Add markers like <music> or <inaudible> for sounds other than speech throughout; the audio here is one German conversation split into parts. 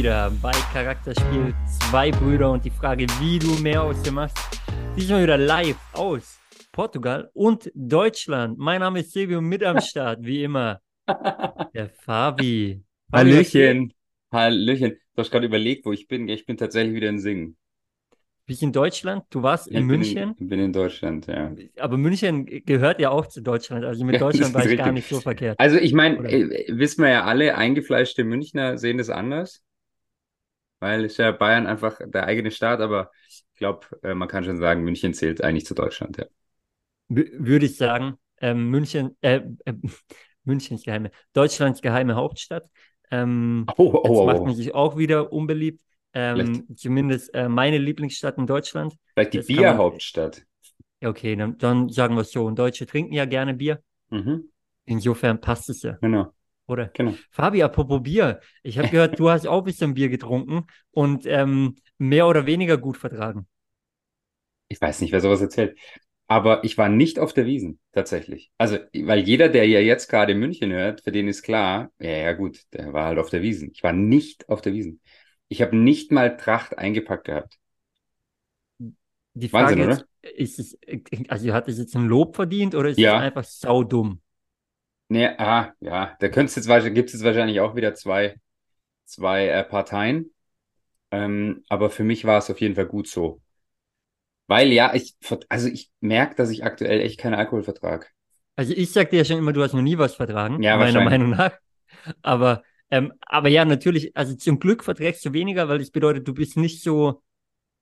Wieder bei Charakterspiel Zwei Brüder und die Frage, wie du mehr aus dir machst. Diesmal wieder live aus Portugal und Deutschland. Mein Name ist Silvio mit am Start, wie immer. <laughs> Der Fabi. Hallöchen. Hallöchen. Du hast gerade überlegt, wo ich bin. Ich bin tatsächlich wieder in Singen. Bist in Deutschland? Du warst in Ich München? In, bin in Deutschland, ja. Aber München gehört ja auch zu Deutschland. Also mit <laughs> Ja, Deutschland war ich gar richtig. nicht so verkehrt. Also ich meine, äh, wissen wir ja alle, eingefleischte Münchner sehen das anders. Weil ist ja Bayern einfach der eigene Staat, aber ich glaube, äh, man kann schon sagen, München zählt eigentlich zu Deutschland, ja. Würde ich sagen, ähm, München, äh, äh, <laughs> Münchens geheime, Deutschlands geheime Hauptstadt. Ähm, Oh, oh, oh, macht oh. man sich auch wieder unbeliebt. Ähm, zumindest äh, meine Lieblingsstadt in Deutschland. Vielleicht die das man- Bierhauptstadt. Okay, dann, dann sagen wir es so. Und Deutsche trinken ja gerne Bier. Mhm, Insofern passt es ja, genau, oder? genau. Fabi, apropos Bier. Ich habe gehört, du hast auch ein bisschen Bier getrunken und ähm, mehr oder weniger gut vertragen. Ich weiß nicht, wer sowas erzählt. Aber ich war nicht auf der Wiesn, tatsächlich. Also, weil jeder, der ja jetzt gerade München hört, für den ist klar, ja, ja, gut, der war halt auf der Wiesn. Ich war nicht auf der Wiesn. Ich habe nicht mal Tracht eingepackt gehabt. Die Frage Wahnsinn, ist, ist es, also hat es jetzt ein Lob verdient oder ist Ja. es einfach saudumm? Nee, ah, ja, da könntest jetzt wahrscheinlich, gibt es wahrscheinlich auch wieder zwei, zwei äh, Parteien. Ähm, aber für mich war es auf jeden Fall gut so. Weil ja, ich, also ich merke, dass ich aktuell echt keinen Alkohol vertrage. Also ich sag dir ja schon immer, du hast noch nie was vertragen, Ja, meiner. Meinung nach. Aber, ähm, aber ja, natürlich, also zum Glück verträgst du weniger, weil das bedeutet, du bist nicht so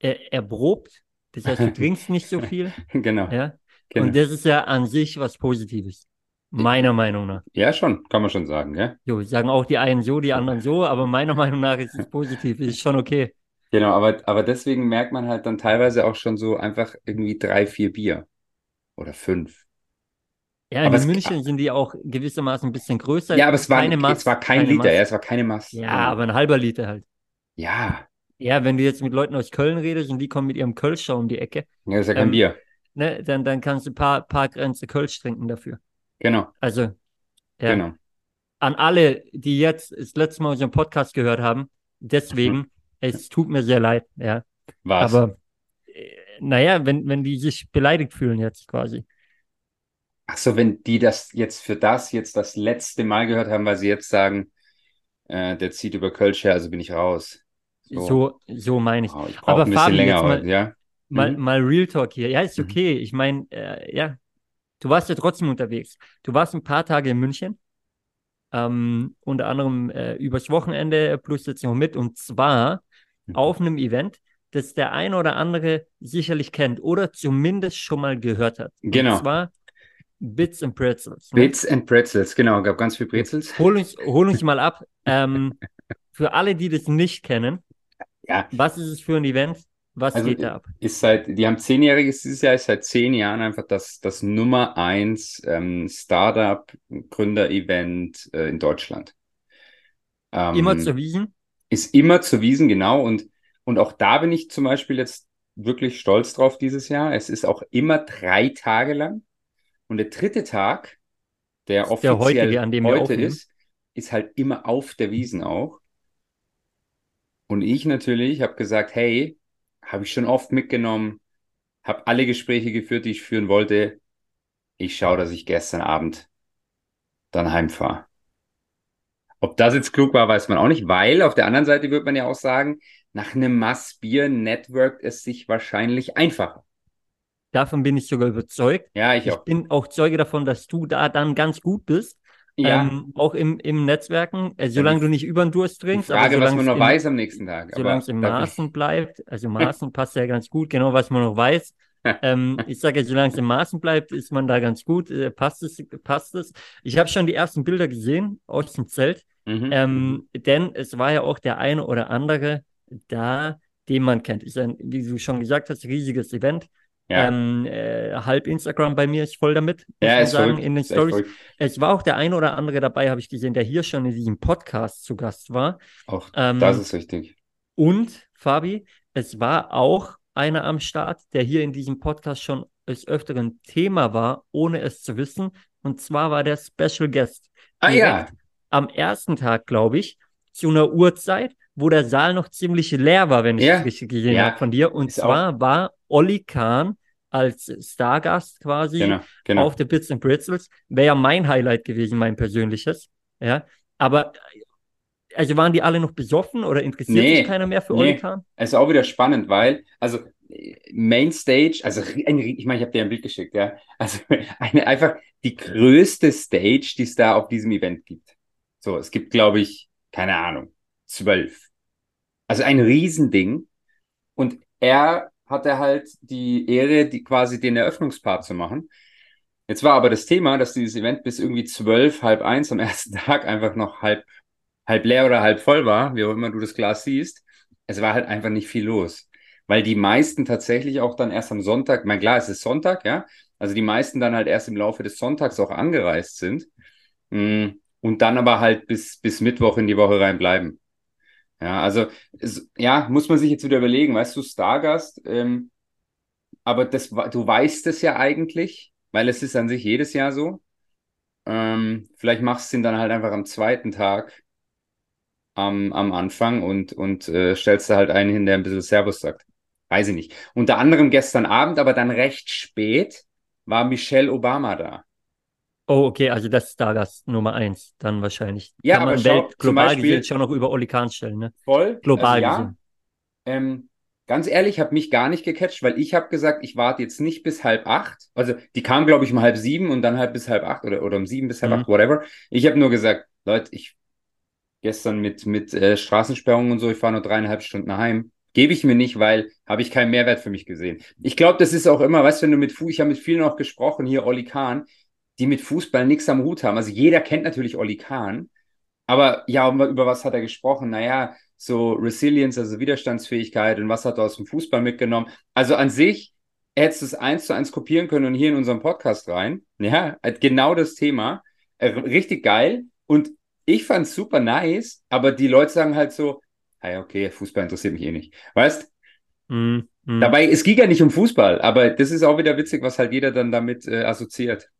äh, erprobt. Das heißt, du <laughs> trinkst nicht so viel. Genau, Ja. genau. Und das ist ja an sich was Positives. Meiner Meinung nach. Ja, schon, kann man schon sagen, ja. Jo, sagen auch die einen so, die anderen so, aber meiner Meinung nach ist es positiv, ist schon okay. Genau, aber, aber deswegen merkt man halt dann teilweise auch schon so einfach irgendwie drei, vier Bier. Oder fünf. Ja, in Aber es- München sind die auch gewissermaßen ein bisschen größer. Ja, aber es war, Maß, es war kein Liter, Maß. ja, es war keine Maß. Ja, aber ein halber Liter halt. Ja, Ja, wenn du jetzt mit Leuten aus Köln redest und die kommen mit ihrem Kölscher um die Ecke, ja, das ist ja kein Ähm, Bier. ne, dann, dann kannst du ein paar, paar Grenze Kölsch trinken dafür. Genau, Also, ja, genau. an alle, die jetzt das letzte Mal unseren Podcast gehört haben, deswegen, es tut mir sehr leid, ja. War's. Aber, äh, naja, wenn, wenn die sich beleidigt fühlen jetzt quasi. Ach so, wenn die das jetzt für das jetzt das letzte Mal gehört haben, weil sie jetzt sagen, äh, der zieht über Kölsch her, also bin ich raus. So, so meine ich. Oh, ich Aber ein bisschen Fabi, länger jetzt mal- heute, ja? Mal, Mhm. mal Real Talk hier. Ja, ist Mhm. okay. Ich meine, äh, ja, du warst ja trotzdem unterwegs. Du warst ein paar Tage in München, ähm, unter anderem äh, übers Wochenende plus jetzt noch mit und zwar Mhm. auf einem Event, das der eine oder andere sicherlich kennt oder zumindest schon mal gehört hat. Genau. Und zwar Bits and Pretzels. ne? Bits and Pretzels, genau, gab ganz viel Brezels. Hol uns, hol uns mal ab. <laughs> Ähm, für alle, die das nicht kennen, Ja, was ist es für ein Event? Was Also, geht da ab? ist seit, die haben zehnjähriges dieses Jahr, ist seit zehn Jahren einfach das, das Nummer eins ähm, Startup-Gründer-Event äh, in Deutschland. Ähm, Immer zur Wiesen? Ist immer zu Wiesen, genau. Und, und auch da bin ich zum Beispiel jetzt wirklich stolz drauf dieses Jahr. Es ist auch immer drei Tage lang. Und der dritte Tag, der ist der offiziell heutige, an dem wir heute ist, ist halt immer auf der Wiesen auch. Und ich natürlich habe gesagt, hey, habe ich schon oft mitgenommen, habe alle Gespräche geführt, die ich führen wollte. Ich schaue, dass ich gestern Abend dann heimfahre. Ob das jetzt klug war, weiß man auch nicht, weil auf der anderen Seite würde man ja auch sagen, nach einem Massbier networkt es sich wahrscheinlich einfacher. Davon bin ich sogar überzeugt. Ja, ich Ich auch. bin auch Zeuge davon, dass du da dann ganz gut bist. Ja, Ähm, auch im, im Netzwerken, äh, solange du nicht über den Durst die trinkst, Frage, aber was man noch im, weiß am nächsten Tag. solange es im Maßen bleibt, also <laughs> Maßen passt ja ganz gut, genau was man noch weiß. <laughs> Ähm, ich sage, solange es im Maßen bleibt, ist man da ganz gut, äh, passt es, passt es. Ich habe schon die ersten Bilder gesehen aus dem Zelt, Mhm. ähm, denn es war ja auch der eine oder andere da, den man kennt. Ist ein, wie du schon gesagt hast, riesiges Event. Ja, Ähm, äh, halb Instagram bei mir ist voll damit, ja, ist sagen, verrückt. in den Stories. Es war auch der eine oder andere dabei, habe ich gesehen, der hier schon in diesem Podcast zu Gast war. Auch Ähm, das ist richtig. und Fabi, es war auch einer am Start, der hier in diesem Podcast schon des Öfteren Thema war, ohne es zu wissen. Und zwar war der Special Guest. Ah ja, am ersten Tag, glaube ich, zu einer Uhrzeit, wo der Saal noch ziemlich leer war, wenn ich Ja. richtig gesehen Ja. habe von dir. Und Ist zwar war Olli Kahn als Stargast quasi Genau, genau. auf der Bits and Pretzels. Wäre ja mein Highlight gewesen, mein persönliches. Ja, aber also waren die alle noch besoffen oder interessiert Nee, sich keiner mehr für nee. Olli Kahn? Es ist auch wieder spannend, weil, also Mainstage, also ein, ich meine, ich habe dir ein Bild geschickt, ja. Also <laughs> eine, einfach die größte Stage, die es da auf diesem Event gibt. So, es gibt, glaube ich, keine Ahnung, zwölf. Also ein Riesending. Und er hatte halt die Ehre, die quasi den Eröffnungspart zu machen. Jetzt war aber das Thema, dass dieses Event bis irgendwie zwölf, halb eins am ersten <laughs> Tag einfach noch halb, halb leer oder halb voll war, wie auch immer du das Glas siehst. Es war halt einfach nicht viel los. Weil die meisten tatsächlich auch dann erst am Sonntag, mein klar, es ist Sonntag, ja, also die meisten dann halt erst im Laufe des Sonntags auch angereist sind. Mm, Und dann aber halt bis, bis Mittwoch in die Woche rein bleiben. Ja, also, ja, muss man sich jetzt wieder überlegen, weißt du, Stargast, ähm, aber das, du weißt es ja eigentlich, weil es ist an sich jedes Jahr so. Ähm, vielleicht machst du ihn dann halt einfach am zweiten Tag am, am Anfang und, und äh, stellst da halt einen hin, der ein bisschen Servus sagt. Weiß ich nicht. Unter anderem gestern Abend, aber dann recht spät, war Michelle Obama da. Oh, okay, also das ist Stargast Nummer eins, dann wahrscheinlich. Ja, Kann aber man schau, Welt, global Beispiel- gesehen schon noch über Olli Kahn stellen, ne? Voll. Global also, ja. gesehen. Ähm, ganz ehrlich, hat mich gar nicht gecatcht, weil ich habe gesagt, ich warte jetzt nicht bis halb acht. Also die kam, glaube ich, um halb sieben und dann halt bis halb acht oder, oder um sieben bis halb Mhm. acht, whatever. Ich habe nur gesagt, Leute, ich gestern mit, mit äh, Straßensperrungen und so, ich fahre nur dreieinhalb Stunden heim. Gebe ich mir nicht, weil habe ich keinen Mehrwert für mich gesehen. Ich glaube, das ist auch immer, weißt du, wenn du mit Fußball, ich habe mit vielen auch gesprochen, hier Olli Kahn, die mit Fußball nichts am Hut haben. Also jeder kennt natürlich Olli Kahn, aber ja, über was hat er gesprochen? Naja, so Resilience, also Widerstandsfähigkeit und was hat er aus dem Fußball mitgenommen? Also an sich hättest du es eins zu eins kopieren können und hier in unseren Podcast rein. Ja, genau das Thema. Äh, richtig geil. Und ich fand's super nice, aber die Leute sagen halt so, ah ja, okay, Fußball interessiert mich eh nicht. Weißt? Mhm. Mhm. Dabei, es ging ja nicht um Fußball, aber das ist auch wieder witzig, was halt jeder dann damit äh, assoziiert.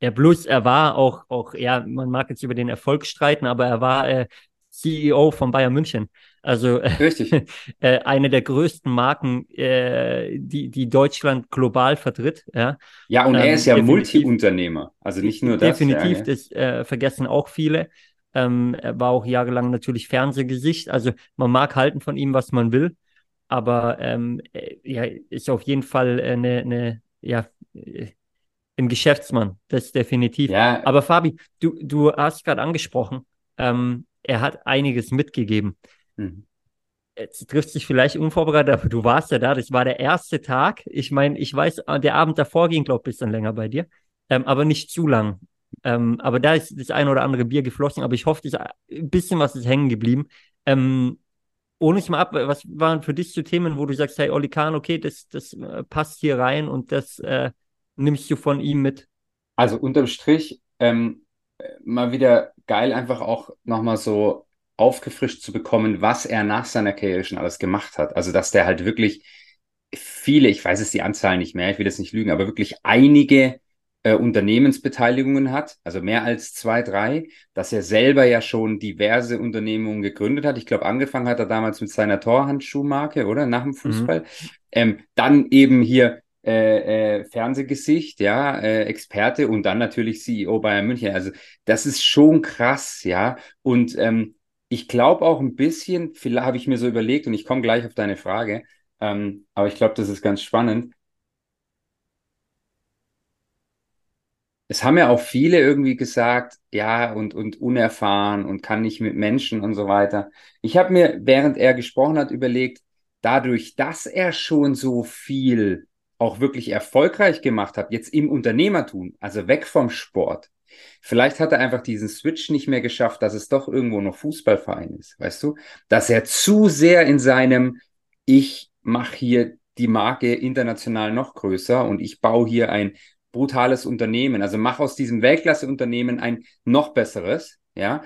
Ja, bloß er war auch, auch, ja, man mag jetzt über den Erfolg streiten, aber er war äh, CEO von Bayern München. Also äh, Richtig. <laughs> äh, eine der größten Marken, äh, die, die Deutschland global vertritt. Ja, Ja, und er Ähm, ist ja. Multi-Unternehmer. Also nicht nur das. definitiv, ja, das äh, vergessen auch viele. Ähm, er war auch jahrelang natürlich Fernsehgesicht. Also man mag halten von ihm, was man will, aber ähm, äh, ja, ist auf jeden Fall eine, eine ja, äh, ein Geschäftsmann, das definitiv. ja. Aber Fabi, du, du hast gerade angesprochen, ähm, er hat einiges mitgegeben. Mhm. Jetzt trifft sich vielleicht unvorbereitet, aber du warst ja da. Das war der erste Tag. Ich meine, ich weiß, äh, der Abend davor ging, glaube ich, ein bisschen länger bei dir, ähm, aber nicht zu lang. Ähm, aber da ist das ein oder andere Bier geflossen, aber ich hoffe, das, ein bisschen was ist hängen geblieben. Ähm, ohne es mal ab, was waren für dich so Themen, wo du sagst, hey, Oli Kahn, okay, das, das äh, passt hier rein und das äh, nimmst du von ihm mit? Also unterm Strich ähm, äh, mal wieder geil, einfach auch nochmal so aufgefrischt zu bekommen, was er nach seiner Karriere schon alles gemacht hat. Also, dass der halt wirklich viele, ich weiß es die Anzahl nicht mehr, ich will jetzt nicht lügen, aber wirklich einige äh, Unternehmensbeteiligungen hat, also mehr als zwei, drei, dass er selber ja schon diverse Unternehmungen gegründet hat. Ich glaube, angefangen hat er damals mit seiner Torhandschuhmarke, oder? Nach dem Fußball. Ähm, dann eben hier äh, äh, Fernsehgesicht, ja, äh, Experte und dann natürlich CEO Bayern München. Also das ist schon krass, ja. Und ähm, ich glaube auch ein bisschen, vielleicht habe ich mir so überlegt und ich komme gleich auf deine Frage, ähm, aber ich glaube, das ist ganz spannend. Es haben ja auch viele irgendwie gesagt, ja, und, und unerfahren und kann nicht mit Menschen und so weiter. Ich habe mir, während er gesprochen hat, überlegt, dadurch, dass er schon so viel auch wirklich erfolgreich gemacht hat, jetzt im Unternehmertum, also weg vom Sport, vielleicht hat er einfach diesen Switch nicht mehr geschafft, dass es doch irgendwo noch Fußballverein ist, weißt du? Dass er zu sehr in seinem, ich mache hier die Marke international noch größer und ich baue hier ein brutales Unternehmen, also mach aus diesem Weltklasse-Unternehmen ein noch besseres, ja.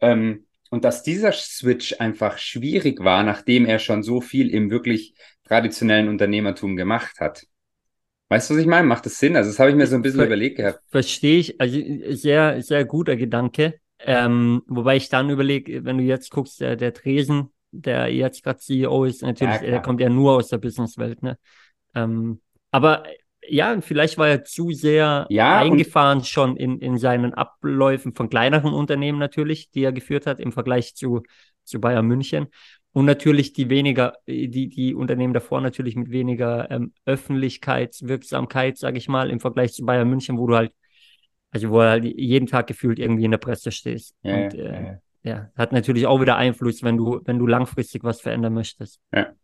Ähm, und dass dieser Switch einfach schwierig war, nachdem er schon so viel im wirklich traditionellen Unternehmertum gemacht hat. Weißt du, was ich meine? Macht das Sinn? Also, das habe ich mir so ein bisschen Ver- überlegt gehabt. Verstehe ich, also sehr, sehr guter Gedanke. Ähm, wobei ich dann überlege, wenn du jetzt guckst, der, der Tresen, der jetzt gerade CEO ist, natürlich, ja, der kommt ja nur aus der Businesswelt, ne? Ähm, aber ja, vielleicht war er zu sehr ja, eingefahren schon in, in seinen Abläufen von kleineren Unternehmen natürlich, die er geführt hat im Vergleich zu, zu Bayern München. Und natürlich die weniger, die, die Unternehmen davor natürlich mit weniger ähm, Öffentlichkeitswirksamkeit, sage ich mal, im Vergleich zu Bayern München, wo du halt, also wo du halt jeden Tag gefühlt irgendwie in der Presse stehst. Ja, Und, äh, ja, ja, hat natürlich auch wieder Einfluss, wenn du, wenn du langfristig was verändern möchtest. Ja.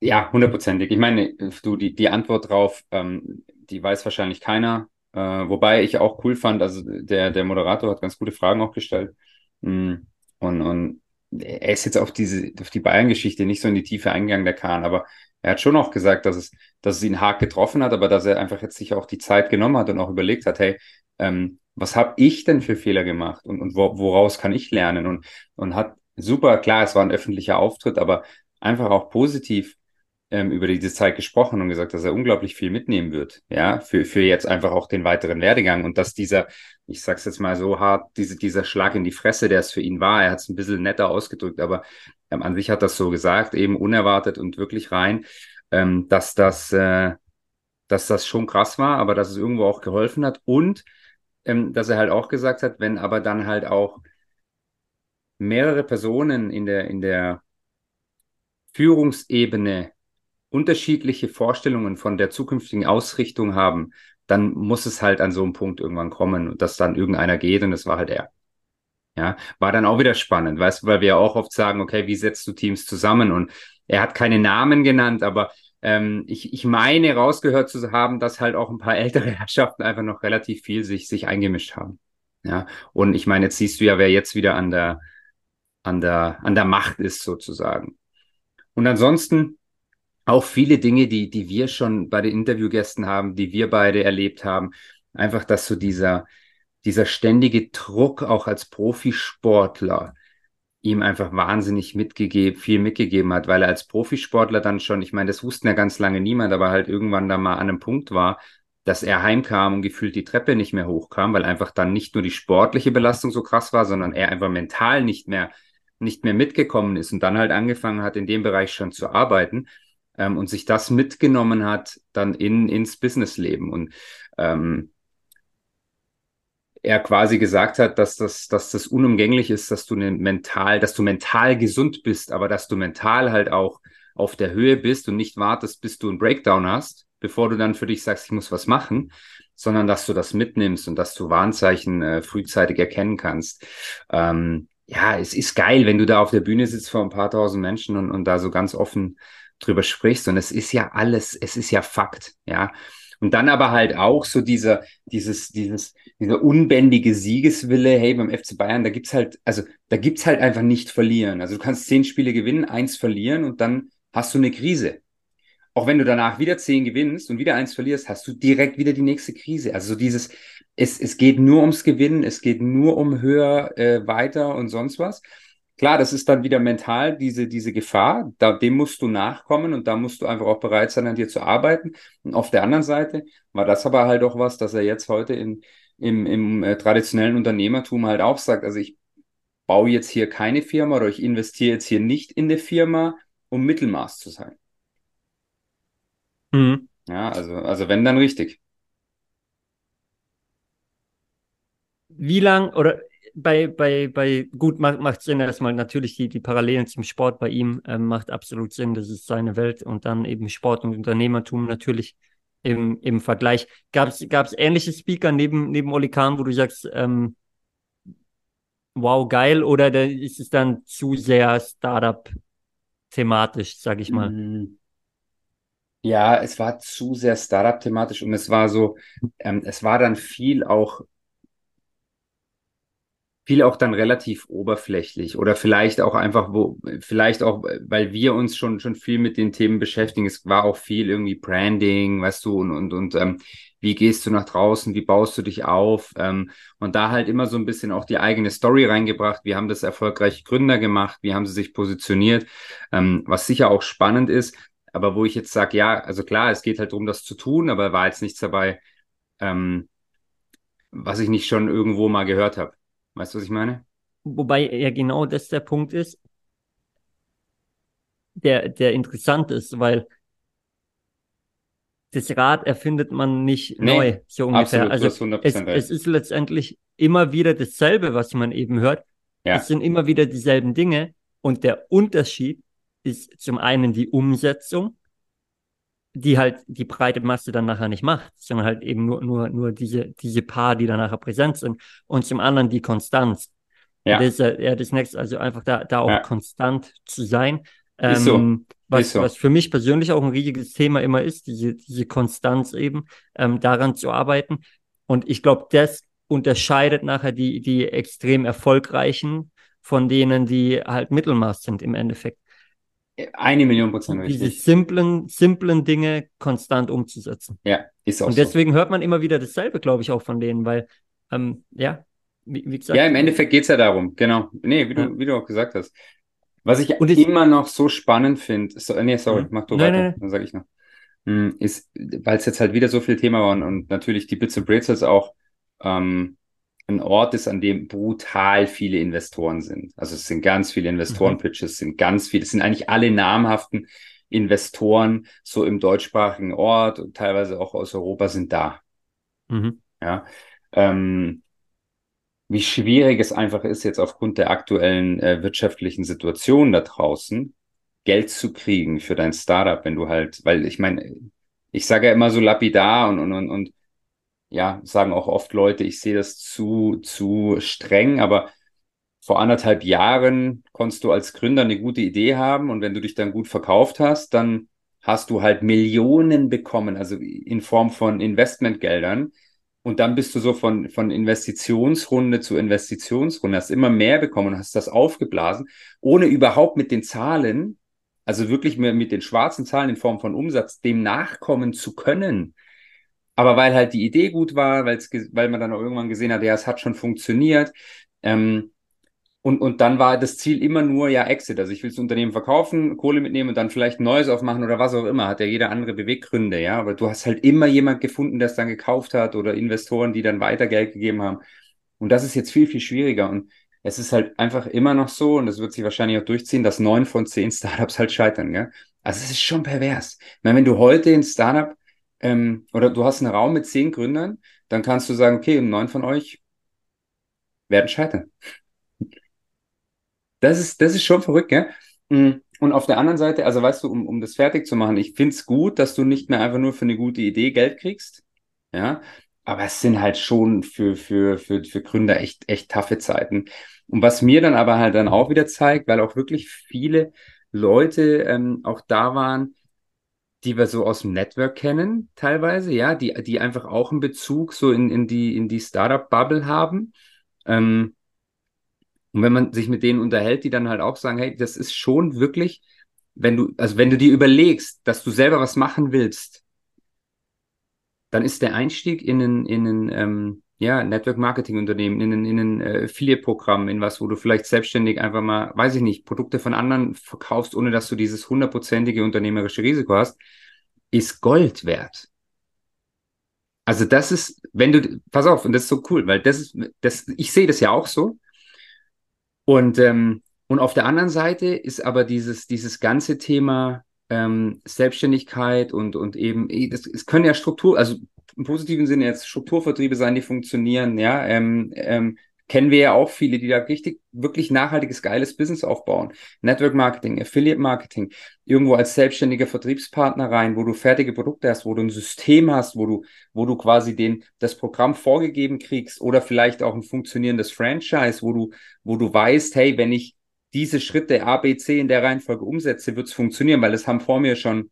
Ja, hundertprozentig. Ich meine, du, die, die Antwort drauf, ähm, die weiß wahrscheinlich keiner. Äh, wobei ich auch cool fand, also der, der Moderator hat ganz gute Fragen auch gestellt. Mm, und, und er ist jetzt auf diese, auf die Bayern-Geschichte nicht so in die Tiefe eingegangen, der Kahn, aber er hat schon auch gesagt, dass es, dass es ihn hart getroffen hat, aber dass er einfach jetzt sich auch die Zeit genommen hat und auch überlegt hat, hey, ähm, was habe ich denn für Fehler gemacht und, und wo, woraus kann ich lernen? Und, und hat super, klar, es war ein öffentlicher Auftritt, aber einfach auch positiv ähm, über diese Zeit gesprochen und gesagt, dass er unglaublich viel mitnehmen wird, ja, für, für jetzt einfach auch den weiteren Werdegang und dass dieser, ich sag's jetzt mal so hart, diese, dieser Schlag in die Fresse, der es für ihn war, er hat es ein bisschen netter ausgedrückt, aber ähm, an sich hat das so gesagt, eben unerwartet und wirklich rein, ähm, dass das, äh, dass das schon krass war, aber dass es irgendwo auch geholfen hat und ähm, dass er halt auch gesagt hat, wenn aber dann halt auch mehrere Personen in der, in der Führungsebene unterschiedliche Vorstellungen von der zukünftigen Ausrichtung haben, dann muss es halt an so einem Punkt irgendwann kommen, dass dann irgendeiner geht und das war halt er. Ja, war dann auch wieder spannend, weißt du, weil wir ja auch oft sagen, okay, wie setzt du Teams zusammen? Und er hat keine Namen genannt, aber ähm, ich, ich meine rausgehört zu haben, dass halt auch ein paar <laughs> ältere Herrschaften einfach noch relativ viel sich, sich eingemischt haben. Ja, und ich meine, jetzt siehst du ja, wer jetzt wieder an der, an der, an der Macht ist sozusagen. Und ansonsten, auch viele Dinge, die, die wir schon bei den Interviewgästen haben, die wir beide erlebt haben. Einfach, dass so dieser, dieser ständige Druck auch als Profisportler ihm einfach wahnsinnig mitgegeben, viel mitgegeben hat, weil er als Profisportler dann schon, ich meine, das wussten ja ganz lange niemand, aber halt irgendwann da mal an einem Punkt war, dass er heimkam und gefühlt die Treppe nicht mehr hochkam, weil einfach dann nicht nur die sportliche Belastung so krass war, sondern er einfach mental nicht mehr, nicht mehr mitgekommen ist und dann halt angefangen hat, in dem Bereich schon zu arbeiten ähm, und sich das mitgenommen hat dann in, ins Businessleben. Und ähm, er quasi gesagt hat, dass das, dass das unumgänglich ist, dass du ne mental, dass du mental gesund bist, aber dass du mental halt auch auf der Höhe bist und nicht wartest, bis du einen Breakdown hast, bevor du dann für dich sagst, ich muss was machen, sondern dass du das mitnimmst und dass du Warnzeichen äh, frühzeitig erkennen kannst. Ähm, ja, es ist geil, wenn du da auf der Bühne sitzt vor ein paar tausend Menschen und, und da so ganz offen drüber sprichst. Und es ist ja alles, es ist ja Fakt, ja. Und dann aber halt auch so dieser, dieses, dieses, dieser unbändige Siegeswille, hey, beim FC Bayern, da gibt's halt, also da gibt's halt einfach nicht verlieren. Also du kannst zehn Spiele gewinnen, eins verlieren und dann hast du eine Krise. Auch wenn du danach wieder zehn gewinnst und wieder eins verlierst, hast du direkt wieder die nächste Krise. Also so dieses, es, es geht nur ums Gewinnen, es geht nur um höher, äh, weiter und sonst was. Klar, das ist dann wieder mental diese, diese Gefahr, da, dem musst du nachkommen und da musst du einfach auch bereit sein, an dir zu arbeiten. Und auf der anderen Seite war das aber halt auch was, dass er jetzt heute in, im, im äh, traditionellen Unternehmertum halt auch sagt, also ich baue jetzt hier keine Firma oder ich investiere jetzt hier nicht in eine Firma, um Mittelmaß zu sein. Mhm. Ja, also, also wenn, dann richtig. Wie lang oder bei, bei, bei, gut, macht, macht Sinn erstmal natürlich die, die Parallelen zum Sport bei ihm ähm, macht absolut Sinn. Das ist seine Welt und dann eben Sport und Unternehmertum natürlich im, im Vergleich. Gab es ähnliche Speaker neben, neben Oli Kahn, wo du sagst, ähm, wow, geil, oder ist es dann zu sehr Startup-thematisch, sag ich mal? Mm. Ja, es war zu sehr Startup-thematisch und es war so, ähm, es war dann viel auch viel auch dann relativ oberflächlich oder vielleicht auch einfach, wo, vielleicht auch, weil wir uns schon, schon viel mit den Themen beschäftigen. Es war auch viel irgendwie Branding, weißt du, und, und, und ähm, wie gehst du nach draußen, wie baust du dich auf? Ähm, und da halt immer so ein bisschen auch die eigene Story reingebracht. Wie haben das erfolgreiche Gründer gemacht? Wie haben sie sich positioniert? Ähm, was sicher auch spannend ist, aber wo ich jetzt sage, ja, also klar, es geht halt darum, das zu tun, aber war jetzt nichts dabei, ähm, was ich nicht schon irgendwo mal gehört habe. Weißt du, was ich meine? Wobei ja genau das der Punkt ist, der, der interessant ist, weil das Rad erfindet man nicht Nee, neu, so ungefähr. absolut, Also hast 100% es, es ist letztendlich immer wieder dasselbe, was man eben hört. Ja. Es sind immer wieder dieselben Dinge und der Unterschied ist zum einen die Umsetzung, die halt die breite Masse dann nachher nicht macht, sondern halt eben nur, nur, nur diese, diese paar, die dann nachher präsent sind und zum anderen die Konstanz. Ja. Das ist ja das nächste, also einfach da, da auch Ja. konstant zu sein. Ist so. Ähm, was, so. was für mich persönlich auch ein riesiges Thema immer ist, diese, diese Konstanz eben, ähm, daran zu arbeiten. Und ich glaube, das unterscheidet nachher die, die extrem erfolgreichen von denen, die halt Mittelmaß sind im Endeffekt. Eine Million Prozent Diese richtig. simplen, simplen Dinge konstant umzusetzen. Ja, ist auch Und so. deswegen hört man immer wieder dasselbe, glaube ich, auch von denen, weil, ähm, ja, wie, wie gesagt, Ja, im Endeffekt geht's ja darum, genau. Nee, wie du, Ja. wie du auch gesagt hast. Was ich Und ich- immer noch so spannend finde, so, nee, sorry, Mhm. mach du Nein, weiter, nein, nein. dann sage ich noch. Hm, Ist, weil es jetzt halt wieder so viel Thema war und, und natürlich die Bits and Brezels auch ähm, ein Ort ist, an dem brutal viele Investoren sind. Also es sind ganz viele Mhm. Investoren-Pitches, es sind ganz viele, es sind eigentlich alle namhaften Investoren so im deutschsprachigen Ort und teilweise auch aus Europa sind da. mhm. Ja, ähm, wie schwierig es einfach ist, jetzt aufgrund der aktuellen äh, wirtschaftlichen Situation da draußen Geld zu kriegen für dein Startup, wenn du halt, weil ich meine, ich sage ja immer so lapidar und, und, und, und ja, sagen auch oft Leute, ich sehe das zu, zu streng, aber vor anderthalb Jahren konntest du als Gründer eine gute Idee haben und wenn du dich dann gut verkauft hast, dann hast du halt Millionen bekommen, also in Form von Investmentgeldern. Und dann bist du so von, von Investitionsrunde zu Investitionsrunde, hast immer mehr bekommen und hast das aufgeblasen, ohne überhaupt mit den Zahlen, also wirklich mit den schwarzen Zahlen in Form von Umsatz, dem nachkommen zu können. Aber weil halt die Idee gut war, weil man dann auch irgendwann gesehen hat, ja, es hat schon funktioniert. Ähm, und, und dann war das Ziel immer nur, ja, Exit. Also ich will das Unternehmen verkaufen, Kohle mitnehmen und dann vielleicht ein neues aufmachen oder was auch immer. Hat ja jeder andere Beweggründe, ja. Aber du hast halt immer jemand gefunden, der es dann gekauft hat oder Investoren, die dann weiter Geld gegeben haben. Und das ist jetzt viel, viel schwieriger. Und es ist halt einfach immer noch so, und das wird sich wahrscheinlich auch durchziehen, dass neun von zehn Startups halt scheitern, gell? Also es ist schon pervers. Ich meine, wenn du heute ein Startup ähm, oder du hast einen Raum mit zehn Gründern, dann kannst du sagen, okay, neun von euch werden scheitern. Das ist, das ist schon verrückt, gell? Mm, Und auf der anderen Seite, also weißt du, um, um das fertig zu machen, ich find's gut, dass du nicht mehr einfach nur für eine gute Idee Geld kriegst, ja, aber es sind halt schon für, für, für, für Gründer echt, echt taffe Zeiten. Und was mir dann aber halt dann auch wieder zeigt, weil auch wirklich viele Leute ähm, auch da waren, die wir so aus dem Network kennen, teilweise, ja, die, die einfach auch einen Bezug so in, in die, in die Startup-Bubble haben. Ähm, und wenn man sich mit denen unterhält, die dann halt auch sagen, hey, das ist schon wirklich, wenn du, also wenn du dir überlegst, dass du selber was machen willst, dann ist der Einstieg in ein, in ein ähm, ja, Network-Marketing-Unternehmen, in ein, in ein äh, Affiliate-Programm, in was, wo du vielleicht selbstständig einfach mal, weiß ich nicht, Produkte von anderen verkaufst, ohne dass du dieses hundertprozentige unternehmerische Risiko hast, ist Gold wert. Also das ist, wenn du, pass auf, und das ist so cool, weil das ist, das, ich sehe das ja auch so. Und, ähm, und auf der anderen Seite ist aber dieses, dieses ganze Thema ähm, Selbstständigkeit und, und eben, eh, es können ja Struktur, also im positiven Sinne jetzt Strukturvertriebe sein, die funktionieren, ja, ähm, ähm, kennen wir ja auch viele, die da richtig, wirklich nachhaltiges, geiles Business aufbauen. Network Marketing, Affiliate Marketing, irgendwo als selbstständiger Vertriebspartner rein, wo du fertige Produkte hast, wo du ein System hast, wo du, wo du quasi den, das Programm vorgegeben kriegst oder vielleicht auch ein funktionierendes Franchise, wo du, wo du weißt, hey, wenn ich diese Schritte A, B, C in der Reihenfolge umsetze, wird es funktionieren, weil es haben vor mir schon,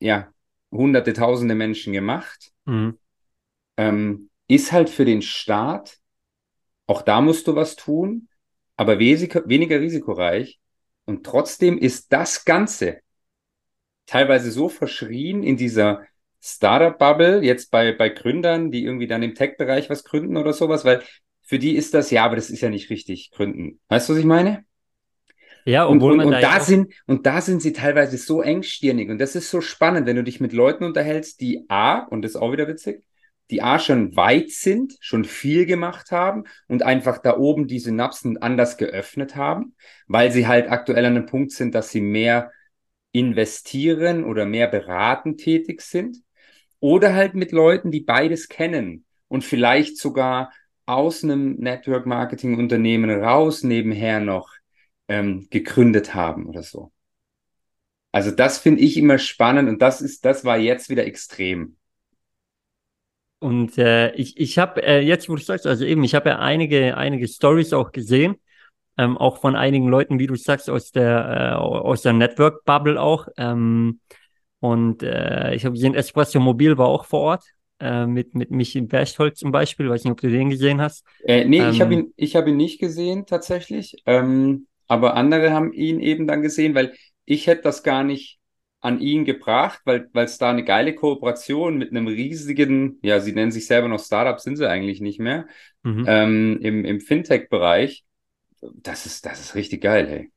ja, hunderte, tausende Menschen gemacht. Mhm. Ähm, ist halt für den Staat, auch da musst du was tun, aber weniger risikoreich. Und trotzdem ist das Ganze teilweise so verschrien in dieser Startup-Bubble, jetzt bei, bei Gründern, die irgendwie dann im Tech-Bereich was gründen oder sowas, weil für die ist das, ja, aber das ist ja nicht richtig gründen. Weißt du, was ich meine? Ja, Und, obwohl und, man und da ja sind, und da sind sie teilweise so engstirnig. Und das ist so spannend, wenn du dich mit Leuten unterhältst, die A, und das ist auch wieder witzig, die A schon weit sind, schon viel gemacht haben und einfach da oben die Synapsen anders geöffnet haben, weil sie halt aktuell an einem Punkt sind, dass sie mehr investieren oder mehr beratend tätig sind. Oder halt mit Leuten, die beides kennen und vielleicht sogar aus einem Network Marketing Unternehmen raus nebenher noch ähm, gegründet haben oder so. Also das finde ich immer spannend und das ist, das war jetzt wieder extrem. Und äh, ich, ich habe äh, jetzt, wo du sagst, also eben, ich habe ja einige, einige Stories auch gesehen, ähm, auch von einigen Leuten, wie du sagst, aus der, äh, aus der Network-Bubble auch. Ähm, und äh, ich habe gesehen, Espresso Mobil war auch vor Ort, äh, mit, mit Michi Berchthold zum Beispiel. Weiß nicht, ob du den gesehen hast. Äh, nee, ähm, ich habe ihn, ich hab ihn nicht gesehen tatsächlich. Ähm, aber andere haben ihn eben dann gesehen, weil ich hätte das gar nicht an ihn gebracht, weil es da eine geile Kooperation mit einem riesigen, ja, sie nennen sich selber noch Startup, sind sie eigentlich nicht mehr, mhm. ähm, im, im Fintech-Bereich. Das ist, das ist richtig geil, hey.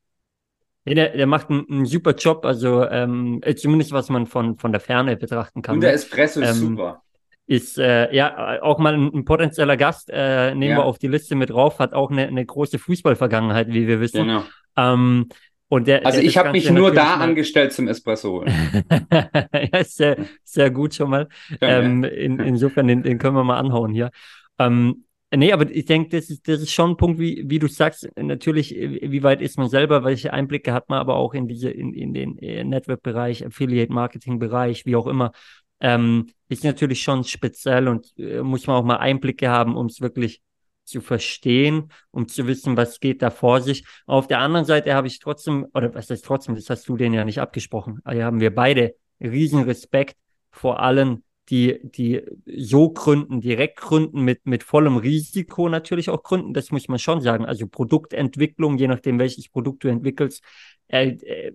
Ja, der, der macht einen, einen super Job, also ähm, zumindest was man von, von der Ferne betrachten kann. Und der Espresso ist ähm, super. Ist äh, ja auch mal ein, ein potenzieller Gast, äh, nehmen ja. wir auf die Liste mit drauf, hat auch eine, eine große Fußballvergangenheit, wie wir wissen. Genau. Ähm, und der, also der, ich habe mich nur da angestellt zum Espresso <laughs> ja, sehr, sehr gut schon mal. Ja, ähm. In, insofern, den, den können wir mal anhauen hier. Ähm, nee, aber ich denke, das ist, das ist schon ein Punkt, wie, wie du sagst, natürlich, wie weit ist man selber, welche Einblicke hat man aber auch in diese, in, in den äh, Network-Bereich, Affiliate-Marketing-Bereich, wie auch immer. Ähm, ist natürlich schon speziell und äh, muss man auch mal Einblicke haben, um es wirklich zu verstehen, um zu wissen, was geht da vor sich. Auf der anderen Seite habe ich trotzdem, oder was heißt trotzdem, das hast du denen ja nicht abgesprochen, aber haben wir beide riesen Respekt vor allen, die, die so gründen, direkt gründen, mit, mit vollem Risiko natürlich auch gründen. Das muss man schon sagen. Also Produktentwicklung, je nachdem, welches Produkt du entwickelst, äh, äh,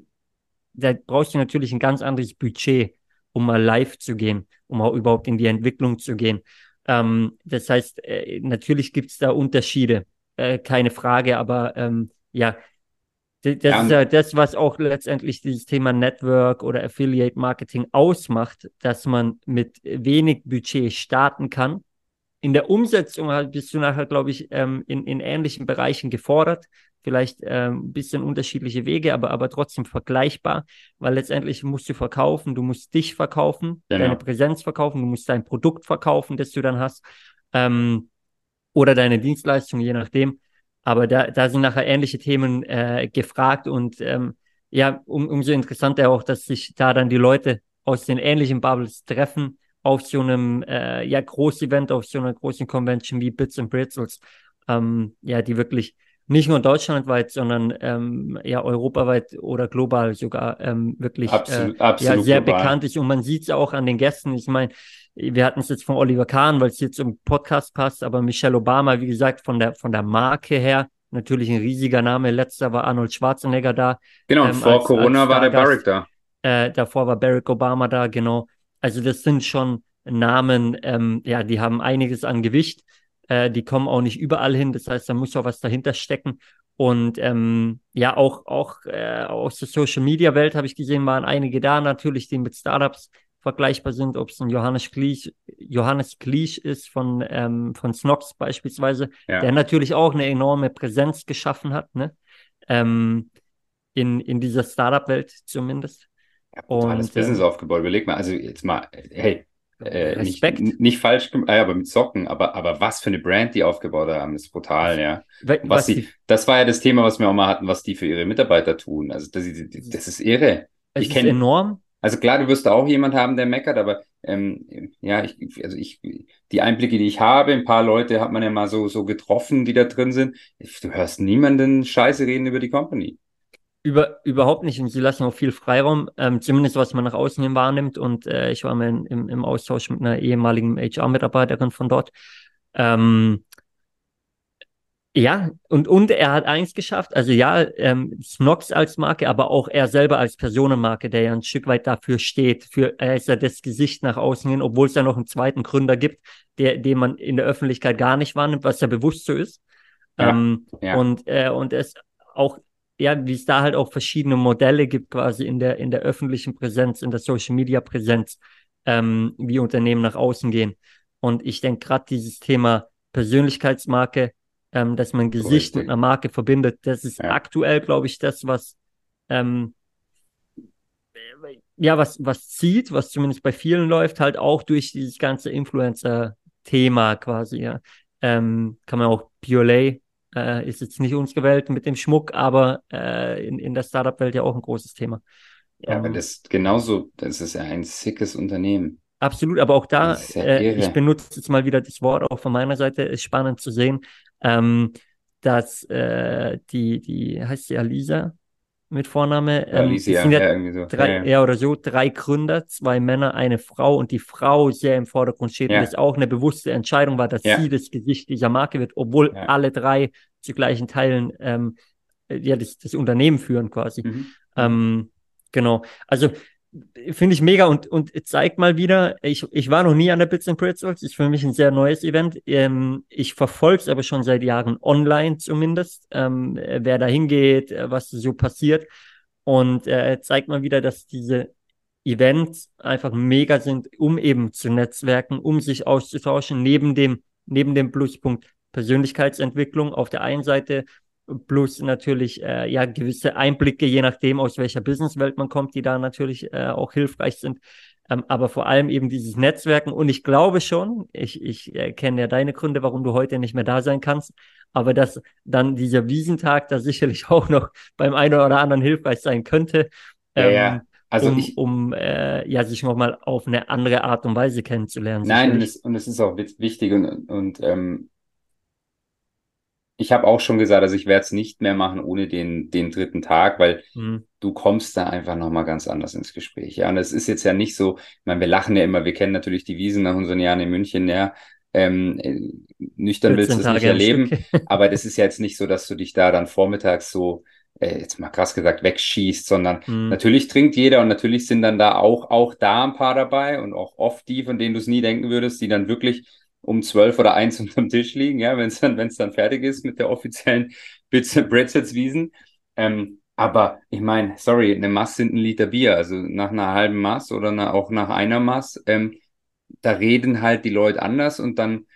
da brauchst du natürlich ein ganz anderes Budget, um mal live zu gehen, um auch überhaupt in die Entwicklung zu gehen. Ähm, das heißt, äh, natürlich gibt es da Unterschiede, äh, keine Frage, aber ähm, ja, das ja, ist ja das, was auch letztendlich dieses Thema Network oder Affiliate Marketing ausmacht, dass man mit wenig Budget starten kann in der Umsetzung halt bist du nachher, glaube ich, ähm, in, in ähnlichen Bereichen gefordert. Vielleicht ähm, ein bisschen unterschiedliche Wege, aber, aber trotzdem vergleichbar, weil letztendlich musst du verkaufen, du musst dich verkaufen, genau. deine Präsenz verkaufen, du musst dein Produkt verkaufen, das du dann hast, ähm, oder deine Dienstleistung, je nachdem. Aber da, da sind nachher ähnliche Themen äh, gefragt und ähm, ja, um, umso interessanter auch, dass sich da dann die Leute aus den ähnlichen Bubbles treffen auf so einem äh, ja, Groß-Event, auf so einer großen Convention wie Bits and Pretzels, ähm, ja, die wirklich nicht nur deutschlandweit, sondern ähm, ja europaweit oder global sogar ähm, wirklich absolut, äh, absolut ja, sehr global. bekannt ist. Und man sieht es auch an den Gästen. Ich meine, wir hatten es jetzt von Oliver Kahn, weil es jetzt im Podcast passt, aber Michelle Obama, wie gesagt, von der von der Marke her natürlich ein riesiger Name. Letzter war Arnold Schwarzenegger da. Genau, ähm, vor als, Corona als war der Barack da. Äh, davor war Barack Obama da, genau. Also das sind schon Namen, ähm, ja, die haben einiges an Gewicht. Äh, die kommen auch nicht überall hin. Das heißt, da muss auch was dahinter stecken. Und ähm, ja, auch, auch äh, aus der Social Media Welt habe ich gesehen, waren einige da natürlich, die mit Startups vergleichbar sind, ob es ein Johannes Kliesch, Johannes Kliesch ist von, ähm, von Snox beispielsweise, ja. der natürlich auch eine enorme Präsenz geschaffen hat, ne? Ähm, in, in dieser Startup-Welt zumindest. Ja, totales und, Business äh, aufgebaut. Überleg mal, also jetzt mal, hey, äh, Respekt. Nicht, nicht falsch, äh, aber mit Socken, aber, aber was für eine Brand die aufgebaut haben, ist brutal, ja. Was, was die, das war ja das Thema, was wir auch mal hatten, was die für ihre Mitarbeiter tun. Also das, das ist irre. Es ich ist enorm. Also klar, du wirst auch jemand haben, der meckert, aber ähm, ja, ich, also ich, die Einblicke, die ich habe, ein paar Leute hat man ja mal so, so getroffen, die da drin sind. Du hörst niemanden Scheiße reden über die Company. Über, überhaupt nicht. Und sie lassen auch viel Freiraum, ähm, zumindest was man nach außen hin wahrnimmt. Und äh, ich war mal in, im, im Austausch mit einer ehemaligen HR-Mitarbeiterin von dort. Ähm, ja, und, und er hat eins geschafft, also ja, ähm, Snox als Marke, aber auch er selber als Personenmarke, der ja ein Stück weit dafür steht, für er ist ja das Gesicht nach außen hin, obwohl es ja noch einen zweiten Gründer gibt, der, den man in der Öffentlichkeit gar nicht wahrnimmt, was ja bewusst so ist. Ja, ähm, ja. Und, äh, und es auch ja, wie es da halt auch verschiedene Modelle gibt, quasi in der, in der öffentlichen Präsenz, in der Social Media Präsenz, ähm, wie Unternehmen nach außen gehen. Und ich denke gerade dieses Thema Persönlichkeitsmarke, ähm, dass man Gesicht mit einer Marke verbindet, das ist Ja. aktuell, glaube ich, das, was ähm, ja, was, was zieht, was zumindest bei vielen läuft, halt auch durch dieses ganze Influencer-Thema quasi, ja. Ähm, kann man auch Biolay, äh, ist jetzt nicht unsere Welt mit dem Schmuck, aber äh, in, in der Startup-Welt ja auch ein großes Thema. Ja, aber Ähm, das genauso, das ist ja ein sickes Unternehmen. Absolut, aber auch da, ja äh, ich benutze jetzt mal wieder das Wort auch von meiner Seite, ist spannend zu sehen, ähm, dass äh, die, die heißt sie Alisa mit Vorname, ähm, Alicia, sind ja, ja so. drei, Ja, ja. oder so, drei Gründer, zwei Männer, eine Frau und die Frau sehr im Vordergrund steht Ja. und das auch eine bewusste Entscheidung war, dass sie das Gesicht dieser Marke wird, obwohl alle drei zu gleichen Teilen ähm, äh, ja das, das Unternehmen führen quasi. Mhm. Ähm, genau. Also finde ich mega und, und zeigt mal wieder, ich, ich war noch nie an der Bits and Pretzels, ist für mich ein sehr neues Event. Ähm, ich verfolge es aber schon seit Jahren online zumindest, ähm, äh, wer da hingeht, äh, was so passiert. Und äh, zeigt mal wieder, dass diese Events einfach mega sind, um eben zu netzwerken, um sich auszutauschen, neben dem, neben dem Pluspunkt Persönlichkeitsentwicklung auf der einen Seite plus natürlich äh, ja gewisse Einblicke, je nachdem aus welcher Businesswelt man kommt, die da natürlich äh, auch hilfreich sind. Ähm, aber vor allem eben dieses Netzwerken und ich glaube schon, ich, ich äh, kenne ja deine Gründe, warum du heute nicht mehr da sein kannst, aber dass dann dieser Wiesentag da sicherlich <laughs> auch noch beim einen oder anderen hilfreich sein könnte, Ja, ähm, ja. Also um, ich, um äh, ja sich nochmal auf eine andere Art und Weise kennenzulernen. Nein, und es, und es ist auch wichtig und, und ähm, ich habe auch schon gesagt, also ich werde es nicht mehr machen ohne den, den dritten Tag, weil Mhm. du kommst da einfach nochmal ganz anders ins Gespräch. Ja, und es ist jetzt ja nicht so, ich meine, wir lachen ja immer, wir kennen natürlich die Wiesen nach unseren Jahren in München, ja. Ähm, äh, nüchtern willst du 14 es nicht erleben, <laughs> aber das ist ja jetzt nicht so, dass du dich da dann vormittags so, äh, jetzt mal krass gesagt, wegschießt, sondern Mhm. Natürlich trinkt jeder und natürlich sind dann da auch, auch da ein paar dabei und auch oft die, von denen du es nie denken würdest, die dann wirklich um zwölf oder eins unterm Tisch liegen, ja, wenn es dann, wenn es dann fertig ist mit der offiziellen Bits Bretzels Wiesen. Ähm, aber ich meine, sorry, eine Maß sind ein Liter Bier, also nach einer halben Maß oder na, auch nach einer Maß, ähm, da reden halt die Leute anders und dann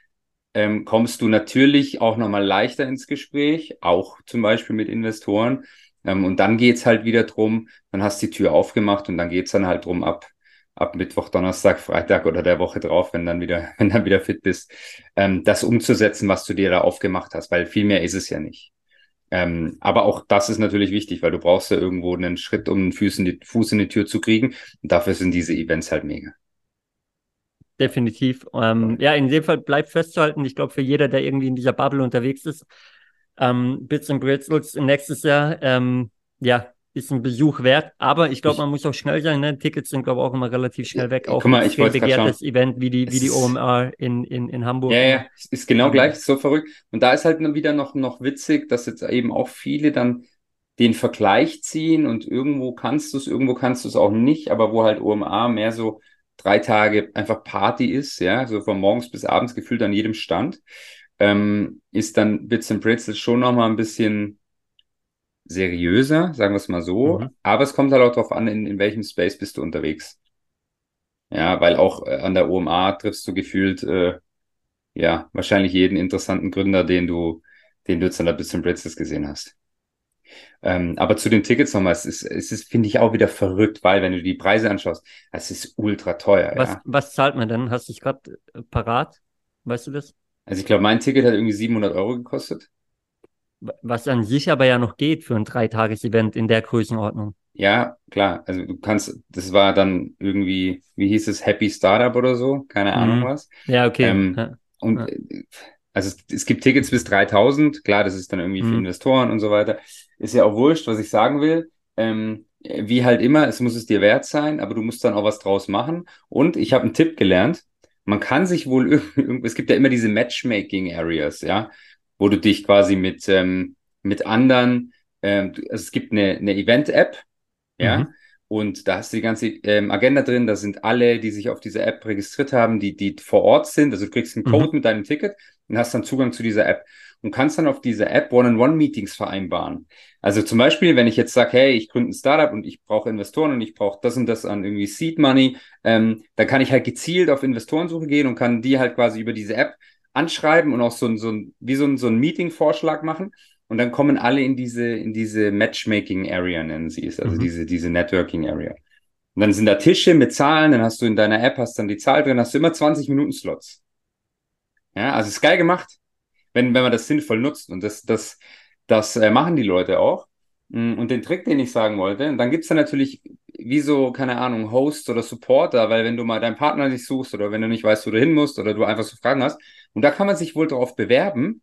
ähm, kommst du natürlich auch nochmal leichter ins Gespräch, auch zum Beispiel mit Investoren. Ähm, und dann geht's halt wieder drum, dann hast du die Tür aufgemacht und dann geht's dann halt drum ab, ab Mittwoch, Donnerstag, Freitag oder der Woche drauf, wenn dann wieder, <laughs> wenn dann wieder fit bist, ähm, das umzusetzen, was du dir da aufgemacht hast, weil viel mehr ist es ja nicht. Ähm, aber auch das ist natürlich wichtig, weil du brauchst ja irgendwo einen Schritt, um einen Fuß in die, Fuß in die Tür zu kriegen. Und dafür sind diese Events halt mega. Definitiv. Ähm, ja, in dem Fall bleibt festzuhalten, ich glaube, für jeder, der irgendwie in dieser Bubble unterwegs ist, ähm, Bits and Pretzels nächstes Jahr, ähm, ja, ist ein Besuch wert. Aber ich glaube, man muss auch schnell sein. Ne? Tickets sind, glaube ich, auch immer relativ schnell weg. Auch guck mal, ein ich grad begehrtes Event wie die, wie die ist- OMR in, in, in Hamburg. Ja, ja, es ist genau Mhm. gleich, so verrückt. Und da ist halt wieder noch, noch witzig, dass jetzt eben auch viele dann den Vergleich ziehen und irgendwo kannst du es, irgendwo kannst du es auch nicht, aber wo halt OMA mehr so drei Tage einfach Party ist, ja, so von morgens bis abends gefühlt an jedem Stand, ähm, ist dann Bits and Pretzels schon nochmal ein bisschen seriöser, sagen wir es mal so. Mhm. Aber es kommt halt auch darauf an, in, in welchem Space bist du unterwegs. Ja, weil auch äh, an der OMA triffst du gefühlt, äh, ja, wahrscheinlich jeden interessanten Gründer, den du, den du jetzt an der Bits Pretzels gesehen hast. Ähm, aber zu den Tickets nochmal, es ist, es ist, finde ich, auch wieder verrückt, weil wenn du die Preise anschaust, es ist ultra teuer, Was, ja. was zahlt man denn? Hast du dich gerade parat? Weißt du das? Also ich glaube, mein Ticket hat irgendwie 700 Euro gekostet. Was an sich aber ja noch geht für ein Dreitages-Event in der Größenordnung. Ja, klar. Also du kannst, das war dann irgendwie, wie hieß es, Happy Startup oder so, keine Ahnung Mhm. was. Ja, okay. Ähm, ja. Und Ja. äh, also es, es gibt Tickets bis 3000, klar, das ist dann irgendwie für Mhm. Investoren und so weiter. Ist ja auch wurscht, was ich sagen will. Ähm, wie halt immer, es muss es dir wert sein, aber du musst dann auch was draus machen. Und ich habe einen Tipp gelernt. Man kann sich wohl <laughs> irgendwie, es gibt ja immer diese Matchmaking Areas, ja, wo du dich quasi mit, ähm, mit anderen, ähm, also es gibt eine, eine Event-App, ja, Mhm. und da hast du die ganze ähm, Agenda drin, da sind alle, die sich auf dieser App registriert haben, die, die vor Ort sind. Also du kriegst einen Mhm. Code mit deinem Ticket und hast dann Zugang zu dieser App. und kannst dann auf dieser App One-on-One-Meetings vereinbaren. Also zum Beispiel, wenn ich jetzt sage, hey, ich gründe ein Startup und ich brauche Investoren und ich brauche das und das an irgendwie Seed Money, ähm, dann kann ich halt gezielt auf Investorensuche gehen und kann die halt quasi über diese App anschreiben und auch so ein, so ein wie so ein, so ein Meeting-Vorschlag machen. Und dann kommen alle in diese, in diese Matchmaking-Area, nennen sie es, also mhm. diese, diese Networking-Area. Und dann sind da Tische mit Zahlen, dann hast du in deiner App, hast dann die Zahl drin, hast du immer 20 Minuten Slots. Ja, also ist geil gemacht, wenn, wenn man das sinnvoll nutzt. Und das, das, das äh, machen die Leute auch. Mm, und den Trick, den ich sagen wollte, dann gibt's da natürlich wie so, keine Ahnung, Hosts oder Supporter, weil wenn du mal deinen Partner nicht suchst oder wenn du nicht weißt, wo du hin musst oder du einfach so Fragen hast, und da kann man sich wohl darauf bewerben.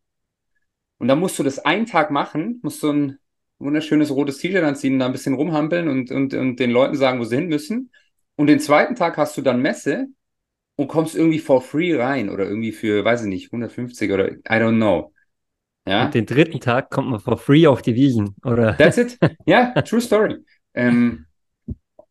Und dann musst du das einen Tag machen, musst du ein wunderschönes rotes T-Shirt anziehen, da ein bisschen rumhampeln und, und, und den Leuten sagen, wo sie hin müssen. Und den zweiten Tag hast du dann Messe und kommst irgendwie for free rein oder irgendwie für, weiß ich nicht, 150 oder I don't know. Ja. Und den dritten Tag kommt man for free auf die Wiesen, oder? That's it. <laughs> Ja, true story. ähm,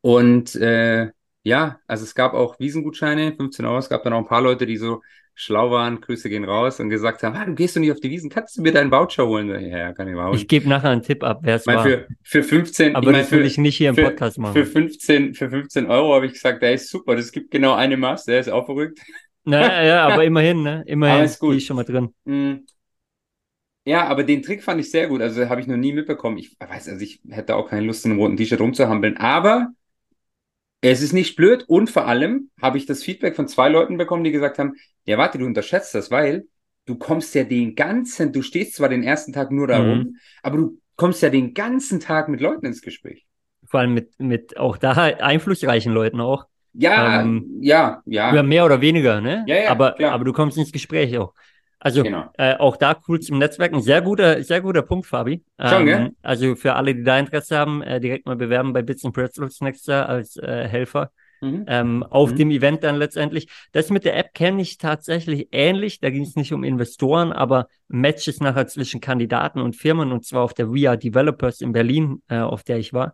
und äh, ja, also es gab auch Wiesengutscheine, 15 Euro. Es gab dann auch ein paar Leute, die so schlau waren, Grüße gehen raus und gesagt haben, ah, du gehst doch nicht auf die Wiesen, kannst du mir deinen Voucher holen? Ja, kann ich mal holen. Ich gebe nachher einen Tipp ab, wer es war. Für, für 15, aber ich mein, das will ich nicht hier im für, Podcast machen. Für 15, für 15 Euro habe ich gesagt, der ist super, das gibt genau eine Maß, der ist auch verrückt. Naja, ja, <laughs> aber immerhin, ne? Immerhin ist gut. die ist schon mal drin. Mm. Ja, aber den Trick fand ich sehr gut. Also habe ich noch nie mitbekommen. Ich weiß, also ich hätte auch keine Lust, in einem roten T-Shirt rumzuhampeln. Aber es ist nicht blöd und vor allem habe ich das Feedback von zwei Leuten bekommen, die gesagt haben, ja warte, du unterschätzt das, weil du kommst ja den ganzen, du stehst zwar den ersten Tag nur da rum, mhm. aber du kommst ja den ganzen Tag mit Leuten ins Gespräch. Vor allem mit, mit auch da einflussreichen Leuten auch. Ja, ähm, ja, ja. Mehr oder weniger, ne? Ja, ja, aber, klar. aber du kommst ins Gespräch auch. Also genau. äh, auch da cool zum Netzwerken. Sehr guter, sehr guter Punkt, Fabi. Schon, gell? Ähm, also für alle, die da Interesse haben, äh, direkt mal bewerben bei Bits and Pretzels nächstes Jahr als äh, Helfer. Mhm. Ähm, auf mhm. dem Event dann letztendlich. Das mit der App kenne ich tatsächlich ähnlich. Da ging es nicht um Investoren, aber Matches nachher zwischen Kandidaten und Firmen und zwar auf der We Are Developers in Berlin, äh, auf der ich war.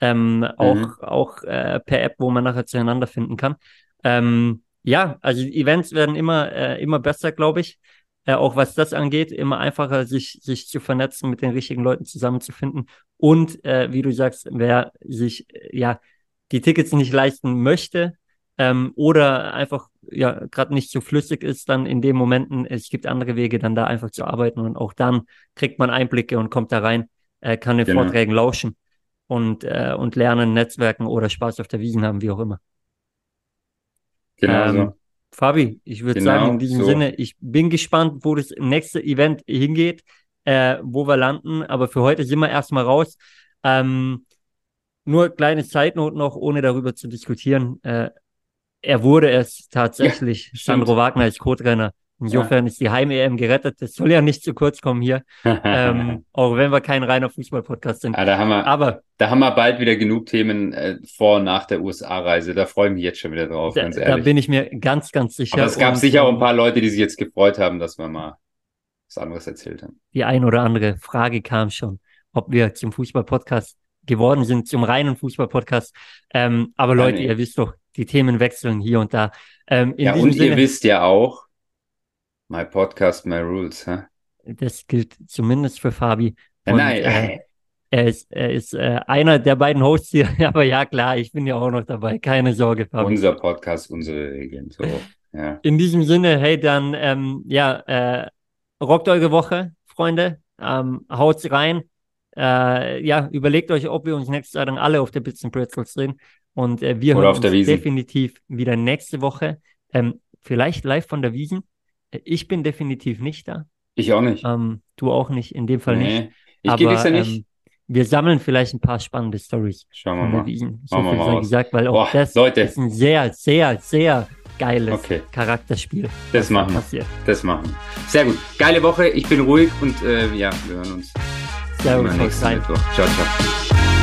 Ähm, mhm. Auch, auch äh, per App, wo man nachher zueinander finden kann. Ähm, ja, also Events werden immer, äh, immer besser, glaube ich äh, auch was das angeht, immer einfacher, sich, sich zu vernetzen, mit den richtigen Leuten zusammenzufinden. Und äh, wie du sagst, wer sich äh, ja die Tickets nicht leisten möchte ähm, oder einfach ja gerade nicht so flüssig ist, dann in den Momenten, es gibt andere Wege, dann da einfach zu arbeiten und auch dann kriegt man Einblicke und kommt da rein, äh, kann den genau. Vorträgen lauschen und, äh, und lernen, Netzwerken oder Spaß auf der Wiesen haben, wie auch immer. Genau ähm, so. Fabi, ich würde genau, sagen, in diesem so. Sinne, ich bin gespannt, wo das nächste Event hingeht, äh, wo wir landen. Aber für heute sind wir erstmal raus. Ähm, nur kleine Zeitnot noch, ohne darüber zu diskutieren. Äh, er wurde es tatsächlich, ja, Sandro Wagner als Co-Trainer Insofern ja. ist die Heim-EM gerettet. Das soll ja nicht zu kurz kommen hier. <laughs> ähm, auch wenn wir kein reiner Fußball-Podcast sind. Ja, da haben wir, Aber da haben wir bald wieder genug Themen äh, vor und nach der USA-Reise. Da freue ich mich jetzt schon wieder drauf, da, ganz ehrlich. Da bin ich mir ganz, ganz sicher. Aber es gab und, sicher auch ein paar Leute, die sich jetzt gefreut haben, dass wir mal was anderes erzählt haben. Die ein oder andere Frage kam schon, ob wir zum Fußball-Podcast geworden sind, zum reinen Fußball-Podcast. Ähm, aber Leute, ihr wisst doch, die Themen wechseln hier und da. Ähm, ja, und Sinne, ihr wisst ja auch, My Podcast, My Rules, hä? Das gilt zumindest für Fabi. Und, Nein, äh, er ist, er ist äh, einer der beiden Hosts hier, <laughs> aber ja klar, ich bin ja auch noch dabei, keine Sorge, Fabi. Unser Podcast, unsere Regeln, so, ja. In diesem Sinne, hey, dann, ähm, ja, äh, rockt eure Woche, Freunde, ähm, haut's rein, äh, ja, überlegt euch, ob wir uns nächstes Jahr dann alle auf der Bits and Pretzels sehen und äh, wir Oder hören uns definitiv wieder nächste Woche, ähm, vielleicht live von der Wiesen, ich bin definitiv nicht da. Ich auch nicht. Ähm, du auch nicht, in dem Fall nee, nicht. Ich gehe dieses Jahr nicht. Ähm, wir sammeln vielleicht ein paar spannende Stories. Schauen wir mal. Wiesen. So viel sei gesagt, weil auch Boah, das Leute. ist ein sehr, sehr, sehr geiles okay. Charakterspiel. Das machen wir. Passiert. Das machen wir. Sehr gut. Geile Woche. Ich bin ruhig und äh, ja, wir hören uns. Servus, Ciao, ciao.